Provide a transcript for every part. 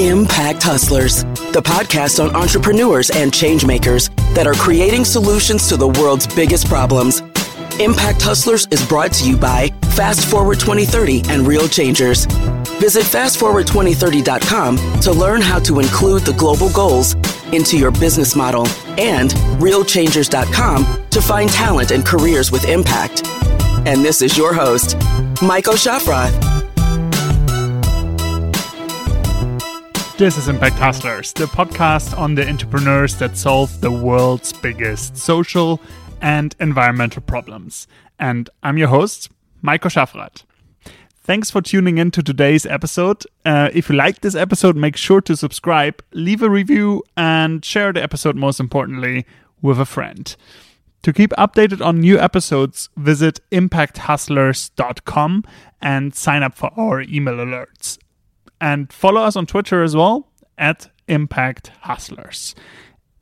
Impact Hustlers, the podcast on entrepreneurs and changemakers that are creating solutions to the world's biggest problems. Impact Hustlers is brought to you by Fast Forward 2030 and Real Changers. Visit fastforward2030.com to learn how to include the global goals into your business model and realchangers.com to find talent and careers with impact. And this is your host, Maiko Schaffrath. This is Impact Hustlers, the podcast on the entrepreneurs that solve the world's biggest social and environmental problems. And I'm your host, Maiko Schaffrath. Thanks for tuning in to today's episode. Uh, if you like this episode, make sure to subscribe, leave a review, and share the episode, most importantly, with a friend. To keep updated on new episodes, visit impacthustlers.com and sign up for our email alerts and follow us on Twitter as well at Impact Hustlers.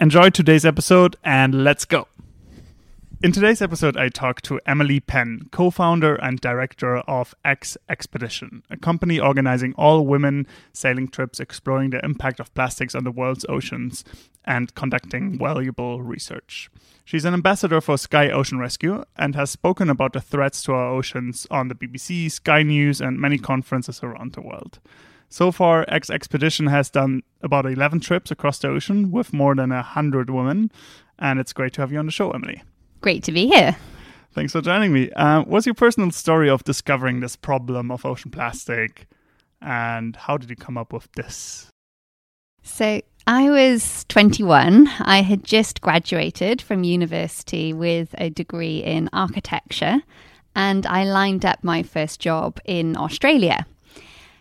Enjoy today's episode and let's go. In today's episode, I talk to Emily Penn, co founder and director of X Expedition, a company organizing all women sailing trips exploring the impact of plastics on the world's oceans and conducting valuable research. She's an ambassador for Sky Ocean Rescue and has spoken about the threats to our oceans on the BBC, Sky News, and many conferences around the world. So far, eXXpedition has done about 11 trips across the ocean with more than 100 women. And it's great to have you on the show, Emily. Great to be here. Thanks for joining me. Uh, what's your personal story of discovering this problem of ocean plastic? And how did you come up with this? So, I was 21. I had just graduated from university with a degree in architecture, and I lined up my first job in Australia.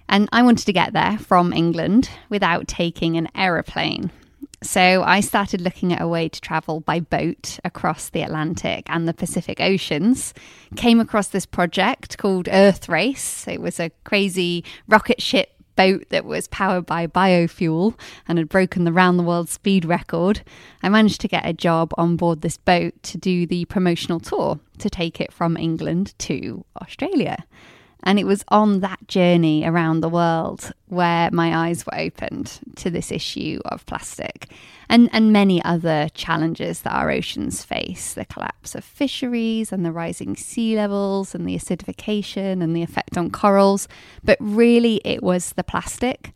And I wanted to get there from England without taking an aeroplane. So I started looking at a way to travel by boat across the Atlantic and the Pacific Oceans. Came across this project called Earthrace. It was a crazy rocket ship boat that was powered by biofuel and had broken the round the world speed record. I managed to get a job on board this boat to do the promotional tour to take it from England to Australia. And it was on that journey around the world where my eyes were opened to this issue of plastic and, and many other challenges that our oceans face the collapse of fisheries and the rising sea levels and the acidification and the effect on corals. But really, it was the plastic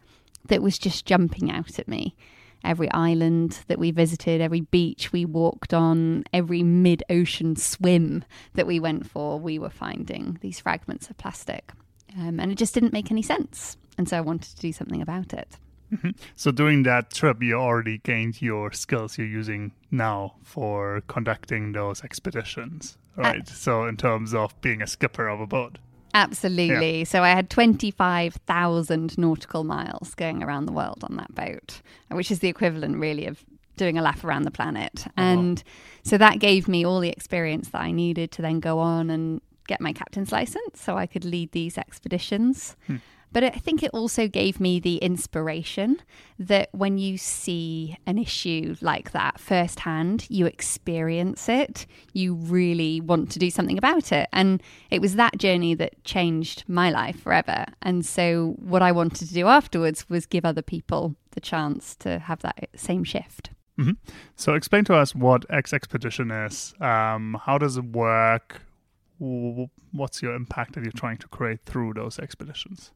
that was just jumping out at me every island that we visited, every beach we walked on, every mid ocean swim that we went for, we were finding these fragments of plastic. Um, and it just didn't make any sense. And so I wanted to do something about it. Mm-hmm. So, during that trip, you already gained your skills you're using now for conducting those expeditions, right? Uh, so, in terms of being a skipper of a boat. Absolutely. Yeah. So I had 25,000 nautical miles going around the world on that boat, which is the equivalent really of doing a lap around the planet. Uh-huh. And so that gave me all the experience that I needed to then go on and get my captain's license so I could lead these expeditions. Hmm. But I think it also gave me the inspiration that when you see an issue like that firsthand, you experience it, you really want to do something about it. And it was that journey that changed my life forever. And so, what I wanted to do afterwards was give other people the chance to have that same shift. Mm-hmm. So, explain to us what eXXpedition is. Um, how does it work? What's your impact that you're trying to create through those expeditions?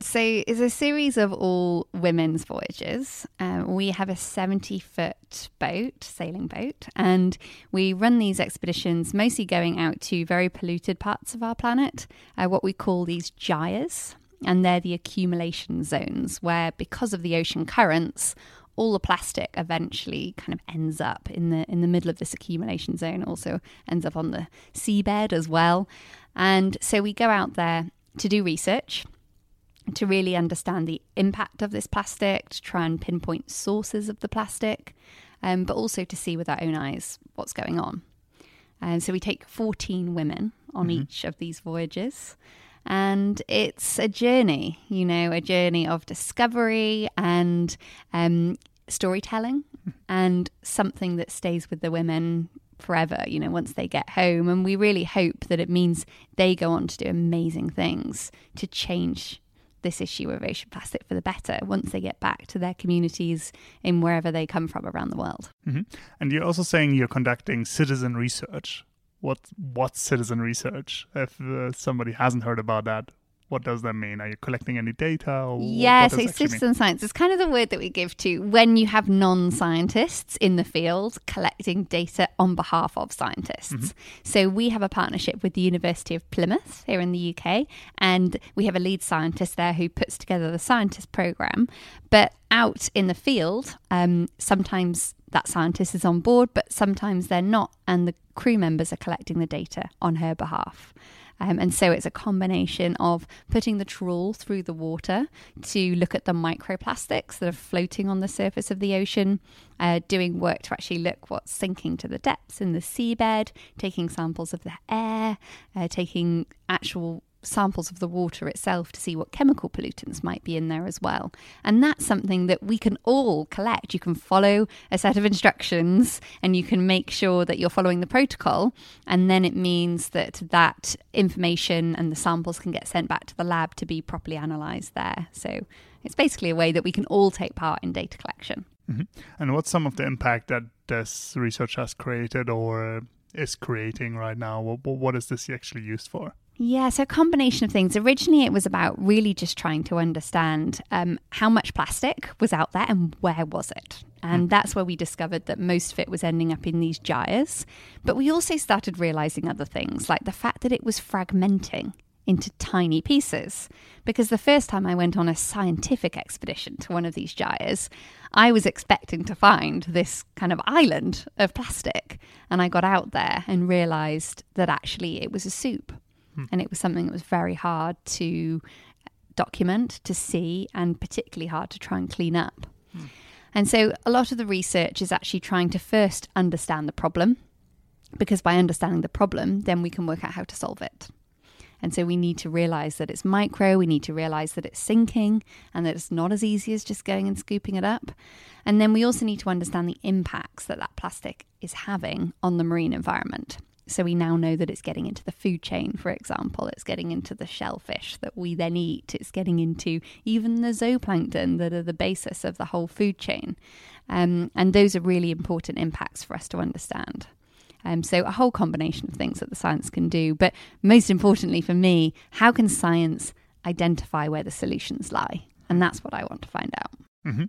So it's a series of all women's voyages. Um, we have a 70 foot boat, sailing boat, and we run these expeditions mostly going out to very polluted parts of our planet, uh, what we call these gyres. And they're the accumulation zones where, because of the ocean currents, all the plastic eventually kind of ends up in the in the middle of this accumulation zone. Also ends up on the seabed as well. And so we go out there to do research to really understand the impact of this plastic, to try and pinpoint sources of the plastic, um, but also to see with our own eyes what's going on. And so we take 14 women on mm-hmm. each of these voyages. And it's a journey, you know, a journey of discovery and um, storytelling and something that stays with the women forever, you know, once they get home. And we really hope that it means they go on to do amazing things to change this issue of ocean plastic for the better once they get back to their communities in wherever they come from around the world. Mm-hmm. And you're also saying you're conducting citizen research. What what's citizen research? If uh, somebody hasn't heard about that, what does that mean? Are you collecting any data? Or yeah, so citizen science is kind of the word that we give to when you have non scientists in the field collecting data on behalf of scientists. Mm-hmm. So we have a partnership with the University of Plymouth here in the UK, and we have a lead scientist there who puts together the scientist program. But out in the field, um, sometimes that scientist is on board, but sometimes they're not, and the crew members are collecting the data on her behalf. Um, and so it's a combination of putting the trawl through the water to look at the microplastics that are floating on the surface of the ocean, uh, doing work to actually look what's sinking to the depths in the seabed, taking samples of the air, uh, taking actual samples of the water itself to see what chemical pollutants might be in there as well. And that's something that we can all collect. You can follow a set of instructions and you can make sure that you're following the protocol. And then it means that that information and the samples can get sent back to the lab to be properly analysed there. So it's basically a way that we can all take part in data collection. Mm-hmm. And what's some of the impact that this research has created or is creating right now? What, what is this actually used for? Yeah, so a combination of things. Originally, it was about really just trying to understand um, how much plastic was out there and where was it. And mm. that's where we discovered that most of it was ending up in these gyres. But we also started realizing other things, like the fact that it was fragmenting into tiny pieces. Because the first time I went on a scientific expedition to one of these gyres, I was expecting to find this kind of island of plastic. And I got out there and realized that actually it was a soup Hmm. And it was something that was very hard to document, to see, and particularly hard to try and clean up. Hmm. And so a lot of the research is actually trying to first understand the problem, because by understanding the problem, then we can work out how to solve it. And so we need to realize that it's micro, we need to realize that it's sinking and that it's not as easy as just going and scooping it up. And then we also need to understand the impacts that that plastic is having on the marine environment. So we now know that it's getting into the food chain, for example. It's getting into the shellfish that we then eat. It's getting into even the zooplankton that are the basis of the whole food chain. Um, and those are really important impacts for us to understand. Um, so, a whole combination of things that the science can do. But most importantly for me, how can science identify where the solutions lie? And that's what I want to find out. Mm-hmm.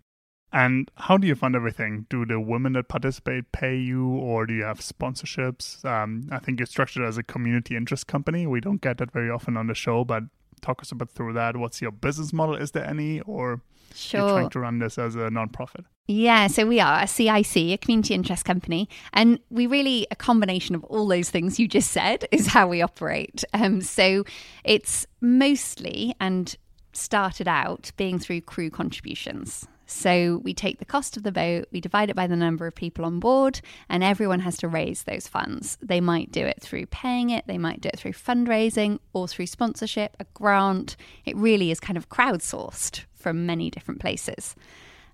And how do you fund everything? Do the women that participate pay you, or do you have sponsorships? Um, I think you're structured as a community interest company. We don't get that very often on the show, but talk us a bit through that. What's your business model? Is there any, or sure. you're trying to run this as a nonprofit? Yeah, so we are a CIC, a community interest company, and we really a combination of all those things you just said is how we operate. Um, so it's mostly and started out being through crew contributions. So we take the cost of the boat, we divide it by the number of people on board, and everyone has to raise those funds. They might do it through paying it, they might do it through fundraising or through sponsorship, a grant. It really is kind of crowdsourced from many different places.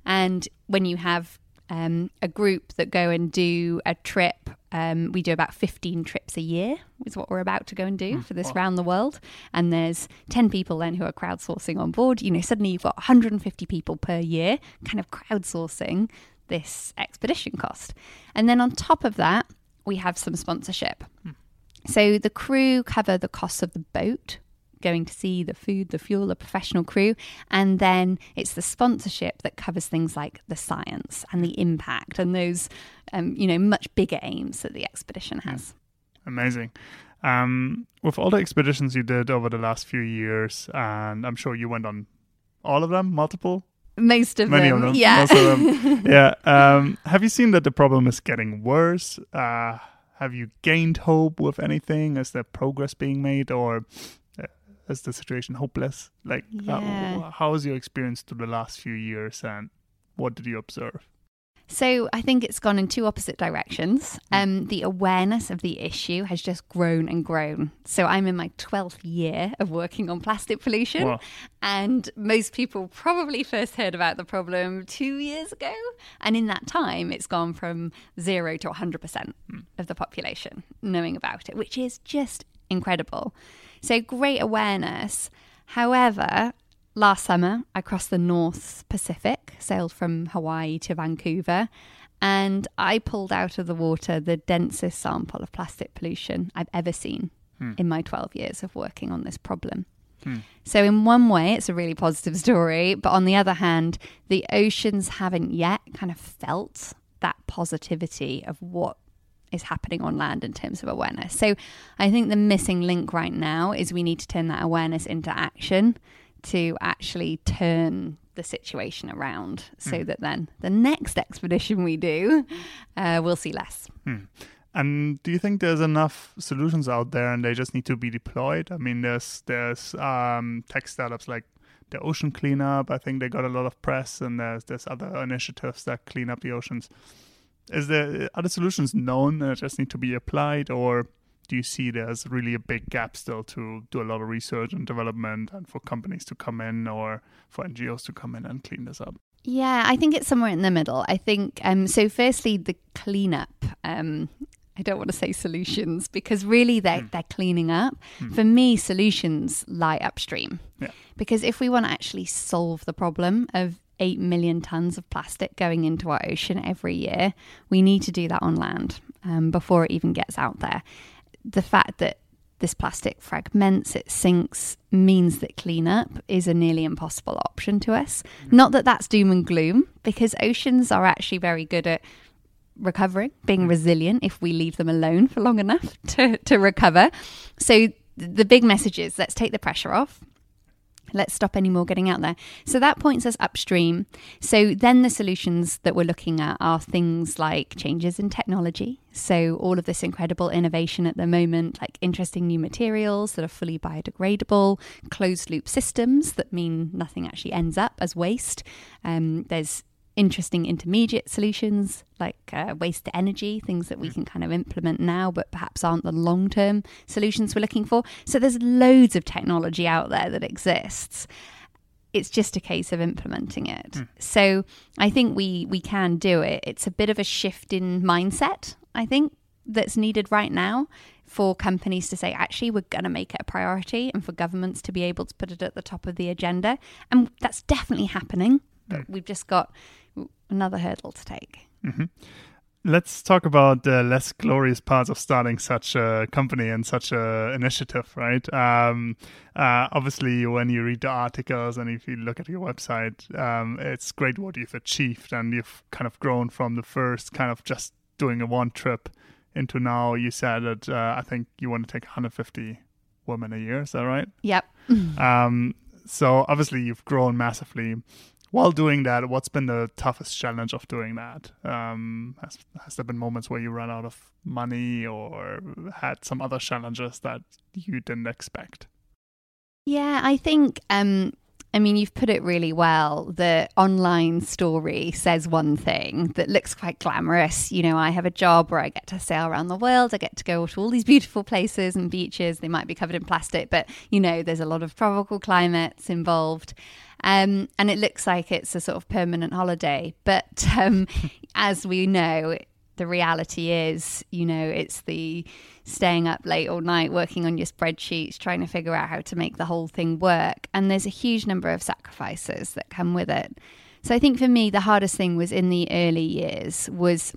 And when you have um, a group that go and do a trip. Um, we do about 15 trips a year, is what we're about to go and do mm, for this wow. round the world. And there's 10 people then who are crowdsourcing on board. You know, suddenly you've got 150 people per year kind of crowdsourcing this expedition cost. And then on top of that, we have some sponsorship. Mm. So the crew cover the costs of the boat, going to see the food, the fuel, the professional crew. And then it's the sponsorship that covers things like the science and the impact and those, um, you know, much bigger aims that the expedition has. Amazing. Um, with all the expeditions you did over the last few years, and I'm sure you went on all of them, multiple most of Many them. of them. Yeah. Most of them. yeah. Um, have you seen that the problem is getting worse? Uh, have you gained hope with anything? Is there progress being made, or is the situation hopeless? Like, uh, yeah. uh, how was your experience through the last few years, and what did you observe? So I think it's gone in two opposite directions. Hmm. Um, the awareness of the issue has just grown and grown. So I'm in my 12th year of working on plastic pollution. Wow. And most people probably first heard about the problem two years ago. And in that time, it's gone from zero to 100% mm. of the population knowing about it, which is just incredible. So great awareness. However, last summer, I crossed the North Pacific, sailed from Hawaii to Vancouver, and I pulled out of the water the densest sample of plastic pollution I've ever seen hmm. in my 12 years of working on this problem. Hmm. So, in one way, it's a really positive story. But on the other hand, the oceans haven't yet kind of felt that positivity of what is happening on land in terms of awareness. So, I think the missing link right now is we need to turn that awareness into action to actually turn the situation around so mm. that then the next expedition we do, uh, we'll see less. Mm. And do you think there's enough solutions out there and they just need to be deployed? I mean, there's there's um, tech startups like the Ocean Cleanup. I think they got a lot of press, and there's there's other initiatives that clean up the oceans. Is there other solutions known that just need to be applied, or do you see there's really a big gap still to do a lot of research and development and for companies to come in or for NGOs to come in and clean this up? Yeah, I think it's somewhere in the middle. I think um, so. Firstly, the cleanup. Um, I don't want to say solutions because really they're, mm. they're cleaning up. Mm. For me, solutions lie upstream. Yeah. Because if we want to actually solve the problem of 8 million tons of plastic going into our ocean every year, we need to do that on land um, before it even gets out there the fact that this plastic fragments, it sinks, means that cleanup is a nearly impossible option to us. Not that that's doom and gloom, because oceans are actually very good at recovering, being resilient if we leave them alone for long enough to, to recover. So the big message is let's take the pressure off. Let's stop any more getting out there. So that points us upstream. So then the solutions that we're looking at are things like changes in technology. So all of this incredible innovation at the moment, like interesting new materials that are fully biodegradable, closed loop systems that mean nothing actually ends up as waste. Um, there's interesting intermediate solutions like uh, waste to energy, things that we can kind of implement now, but perhaps aren't the long term solutions we're looking for. So there's loads of technology out there that exists. It's just a case of implementing it. Mm. So I think we we can do it. It's a bit of a shift in mindset, I think, that's needed right now for companies to say, actually, we're going to make it a priority, and for governments to be able to put it at the top of the agenda. And that's definitely happening. But mm. we've just got another hurdle to take. Mm-hmm. Let's talk about the less glorious parts of starting such a company and such a initiative, right? Um, uh, obviously, when you read the articles and if you look at your website, um, it's great what you've achieved, and you've kind of grown from the first kind of just doing a one trip into now. You said that uh, I think you want to take 150 women a year. Is that right? Yep. um, so obviously, you've grown massively while doing that, what's been the toughest challenge of doing that? Um, has, has there been moments where you run out of money or had some other challenges that you didn't expect? Yeah, I think um, I mean, you've put it really well. The online story says one thing that looks quite glamorous. You know, I have a job where I get to sail around the world. I get to go to all these beautiful places and beaches. They might be covered in plastic, but, you know, there's a lot of tropical climates involved. Um, and it looks like it's a sort of permanent holiday. But um, as we know, the reality is, you know, it's the staying up late all night working on your spreadsheets, trying to figure out how to make the whole thing work. And there's a huge number of sacrifices that come with it. So I think for me, the hardest thing was in the early years was,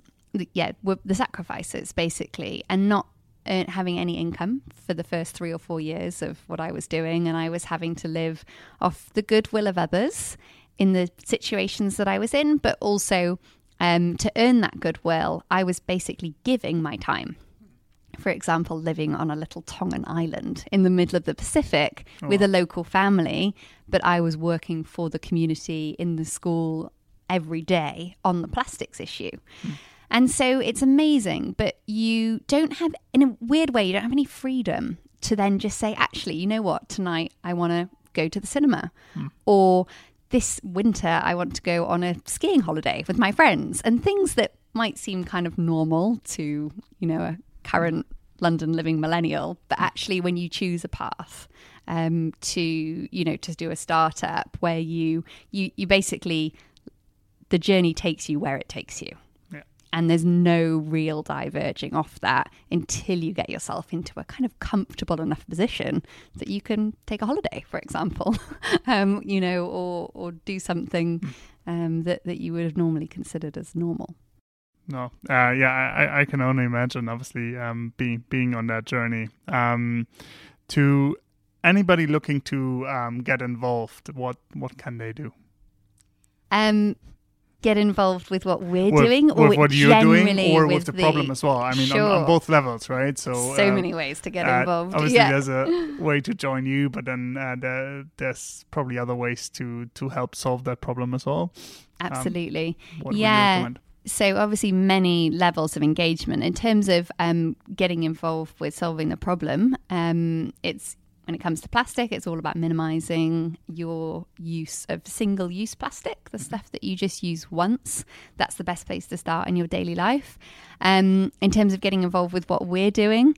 yeah, the sacrifices basically, and not having any income for the first three or four years of what I was doing. And I was having to live off the goodwill of others in the situations that I was in, but also um, to earn that goodwill, I was basically giving my time. For example, living on a little Tongan island in the middle of the Pacific oh. with a local family, but I was working for the community in the school every day on the plastics issue. Mm. And so it's amazing, but you don't have, in a weird way, you don't have any freedom to then just say, actually, you know what, tonight I want to go to the cinema. Mm. Or this winter I want to go on a skiing holiday with my friends and things that might seem kind of normal to, you know, a current London living millennial, but actually when you choose a path um, to, you know, to do a startup where you you you basically the journey takes you where it takes you. And there's no real diverging off that until you get yourself into a kind of comfortable enough position that you can take a holiday, for example, um, you know, or or do something um, that that you would have normally considered as normal. No, uh, yeah, I, I can only imagine. Obviously, um, being being on that journey. Um, to anybody looking to um, get involved, what what can they do? Um, get involved with what we're with, doing, or with what you're doing, or with, with the, problem as well. I mean, sure. on, on, both levels, right? So so uh, many ways to get uh, involved. Obviously, yeah. there's a way to join you, but then uh, there, there's probably other ways to to help solve that problem as well. Absolutely, um, yeah. So obviously, many levels of engagement in terms of um, getting involved with solving the problem. Um, it's when it comes to plastic, it's all about minimizing your use of single use plastic, the stuff that you just use once. That's the best place to start in your daily life. Um, in terms of getting involved with what we're doing,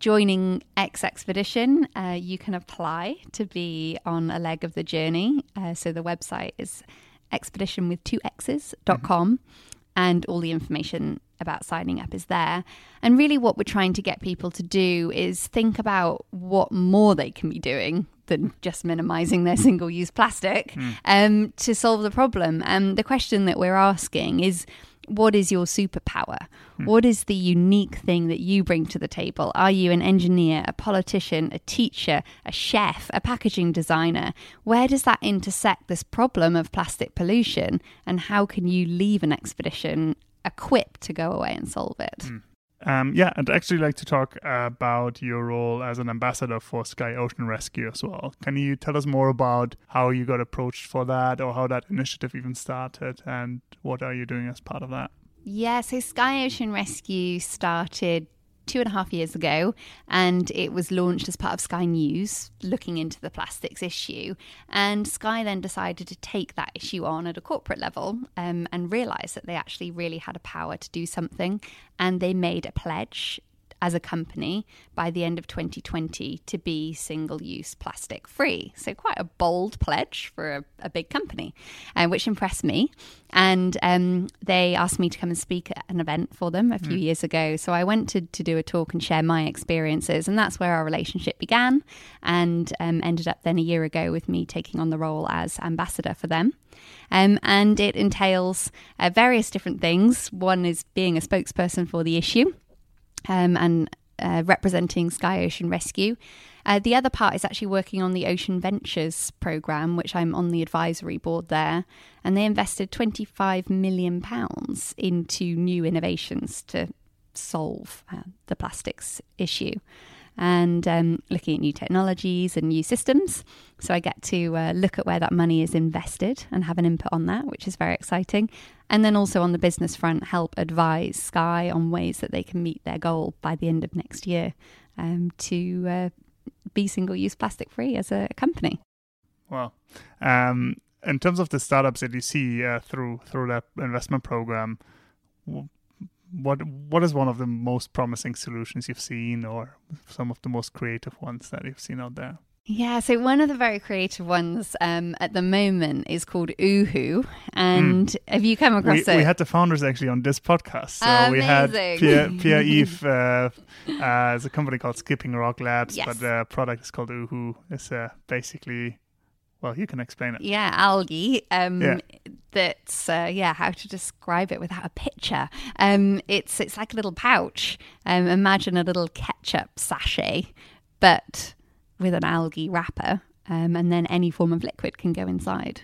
joining eXXpedition, uh, you can apply to be on a leg of the journey. Uh, so the website is expedition with two X's.com. Mm-hmm and all the information about signing up is there. And really, what we're trying to get people to do is think about what more they can be doing than just minimizing their single use plastic mm. um, to solve the problem. And the question that we're asking is, what is your superpower? Hmm. What is the unique thing that you bring to the table? Are you an engineer, a politician, a teacher, a chef, a packaging designer? Where does that intersect this problem of plastic pollution? And how can you leave an expedition equipped to go away and solve it? Hmm. Um, yeah, I'd actually like to talk about your role as an ambassador for Sky Ocean Rescue as well. Can you tell us more about how you got approached for that or how that initiative even started and what are you doing as part of that? Yeah, so Sky Ocean Rescue started two and a half years ago, and it was launched as part of Sky News, looking into the plastics issue. And Sky then decided to take that issue on at a corporate level um, and realised that they actually really had a power to do something. And they made a pledge as a company by the end of 2020 to be single use plastic free. So, quite a bold pledge for a, a big company, uh, which impressed me. And um, they asked me to come and speak at an event for them a few mm. years ago. So, I went to, to do a talk and share my experiences. And that's where our relationship began and um, ended up then a year ago with me taking on the role as ambassador for them. Um, and it entails uh, various different things. One is being a spokesperson for the issue um, and uh, representing Sky Ocean Rescue. Uh, the other part is actually working on the Ocean Ventures program, which I'm on the advisory board there, and they invested 25 million pounds into new innovations to solve uh, the plastics issue and um, looking at new technologies and new systems. So I get to uh, look at where that money is invested and have an input on that, which is very exciting. And then also on the business front, help advise Sky on ways that they can meet their goal by the end of next year um, to uh, be single use plastic free as a company. Well, um, in terms of the startups that you see uh, through through that investment program, what what is one of the most promising solutions you've seen, or some of the most creative ones that you've seen out there? Yeah, so one of the very creative ones um, at the moment is called Ooho. And mm. have you come across we, it? We had the founders actually on this podcast. So Amazing. we had Pierre, Pierre Yves, uh, uh, a company called Skipping Rock Labs, yes. but the product is called Ooho. It's uh, basically well, you can explain it. Yeah, algae. Um, yeah. That's uh, yeah. How to describe it without a picture? Um, it's it's like a little pouch. Um, imagine a little ketchup sachet, but with an algae wrapper, um, and then any form of liquid can go inside.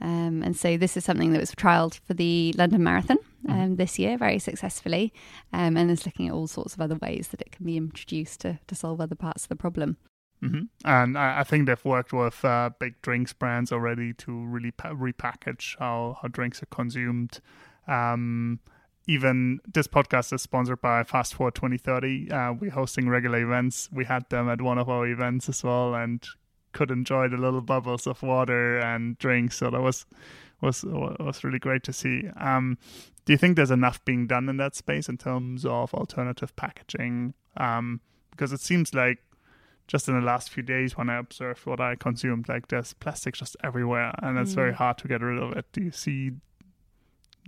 Um, and so this is something that was trialed for the London Marathon mm-hmm. um, mm-hmm. this year very successfully, um, and is looking at all sorts of other ways that it can be introduced to, to solve other parts of the problem. Mm-hmm. And I, I, think they've worked with uh, big drinks brands already to really pa- repackage how, how drinks are consumed. Um, even this podcast is sponsored by Fast Forward 2030. Uh, we're hosting regular events. We had them at one of our events as well, and could enjoy the little bubbles of water and drinks. So that was was was really great to see. Um, do you think there's enough being done in that space in terms of alternative packaging? Um, because it seems like just in the last few days when I observed what I consumed, like there's plastic just everywhere, and it's mm. very hard to get rid of it. Do you see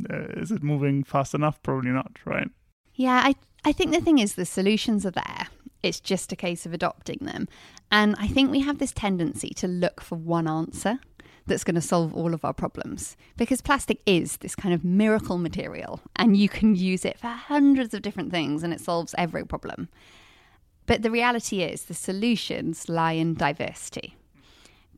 uh, is it moving fast enough? Probably not, right? Yeah, I, I think the thing is the solutions are there. It's just a case of adopting them. And I think we have this tendency to look for one answer that's going to solve all of our problems because plastic is this kind of miracle material and you can use it for hundreds of different things and it solves every problem. But the reality is the solutions lie in diversity.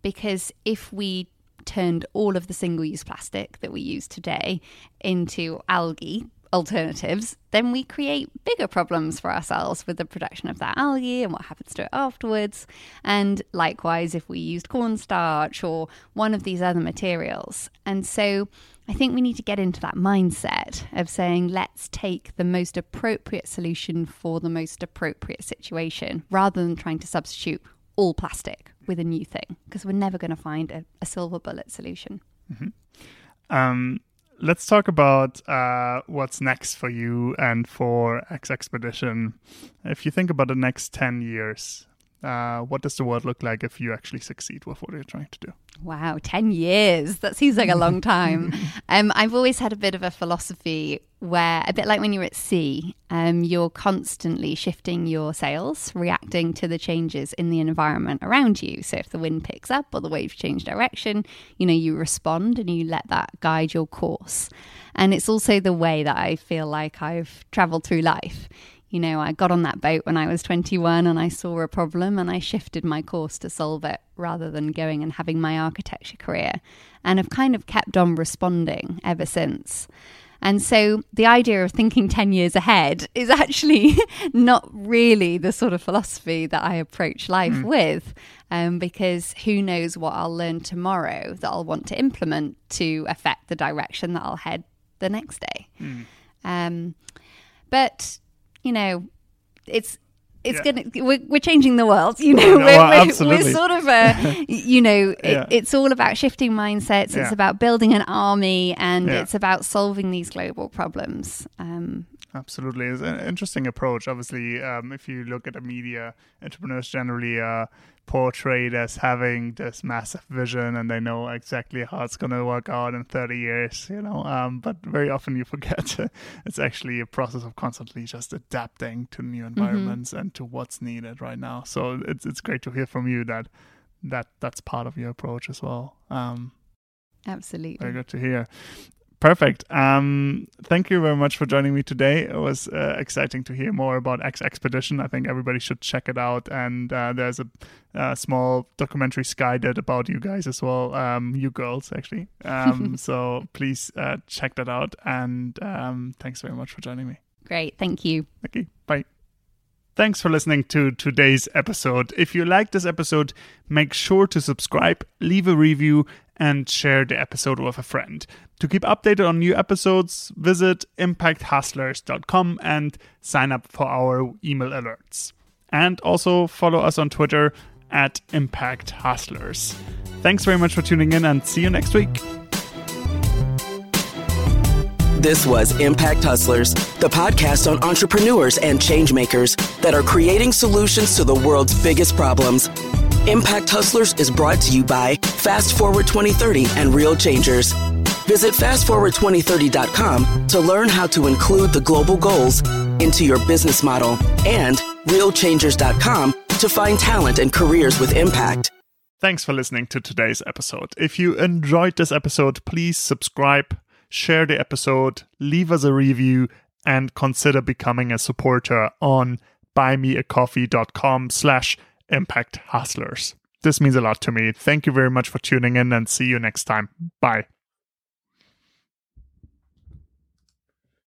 Because if we turned all of the single use plastic that we use today into algae alternatives, then we create bigger problems for ourselves with the production of that algae and what happens to it afterwards. And likewise, if we used cornstarch or one of these other materials. And so I think we need to get into that mindset of saying, let's take the most appropriate solution for the most appropriate situation rather than trying to substitute all plastic with a new thing because we're never going to find a, a, silver bullet solution. Mm-hmm. Um, let's talk about uh, what's next for you and for eXXpedition. If you think about the next 10 years, uh, what does the world look like if you actually succeed with what you're trying to do? Wow, 10 years. That seems like a long time. um, I've always had a bit of a philosophy where, a bit like when you're at sea, um, you're constantly shifting your sails, reacting to the changes in the environment around you. So if the wind picks up or the waves change direction, you know, you respond and you let that guide your course. And it's also the way that I feel like I've traveled through life. You know, I got on that boat when I was 21 and I saw a problem and I shifted my course to solve it rather than going and having my architecture career. And I've kind of kept on responding ever since. And so the idea of thinking 10 years ahead is actually not really the sort of philosophy that I approach life mm. with, um, because who knows what I'll learn tomorrow that I'll want to implement to affect the direction that I'll head the next day. Mm. Um, but you know, it's it's yeah. gonna we're, we're changing the world you know no, we're, we're, we're, sort of a you know it, yeah. it's all about shifting mindsets yeah. it's about building an army and it's about solving these global problems um, absolutely it's an interesting approach obviously um, if you look at the media entrepreneurs generally uh, portrayed as having this massive vision and they know exactly how it's going to work out in 30 years you know um, but very often you forget it's actually a process of constantly just adapting to new mm-hmm. environments mm-hmm. and to what's needed right now so it's it's great to hear from you that that that's part of your approach as well um, absolutely very good to hear Perfect. Um, thank you very much for joining me today. It was uh, exciting to hear more about eXXpedition. I think everybody should check it out. And uh, there's a, a, small documentary Sky did about you guys as well, um, you girls actually. Um, so please uh, check that out. And um, thanks very much for joining me. Great. Thank you. Okay. Bye. Thanks for listening to today's episode. If you like this episode, make sure to subscribe, leave a review, and share the episode with a friend. To keep updated on new episodes, visit impacthustlers.com and sign up for our email alerts. And also follow us on Twitter at Impact Hustlers. Thanks very much for tuning in and see you next week. This was Impact Hustlers, the podcast on entrepreneurs and changemakers that are creating solutions to the world's biggest problems. Impact Hustlers is brought to you by Fast Forward 2030 and Real Changers. Visit fastforward2030.com to learn how to include the global goals into your business model and realchangers.com to find talent and careers with impact. Thanks for listening to today's episode. If you enjoyed this episode, please subscribe, share the episode, leave us a review, and consider becoming a supporter on buymeacoffee.com slash impact hustlers. This means a lot to me. Thank you very much for tuning in and see you next time. Bye.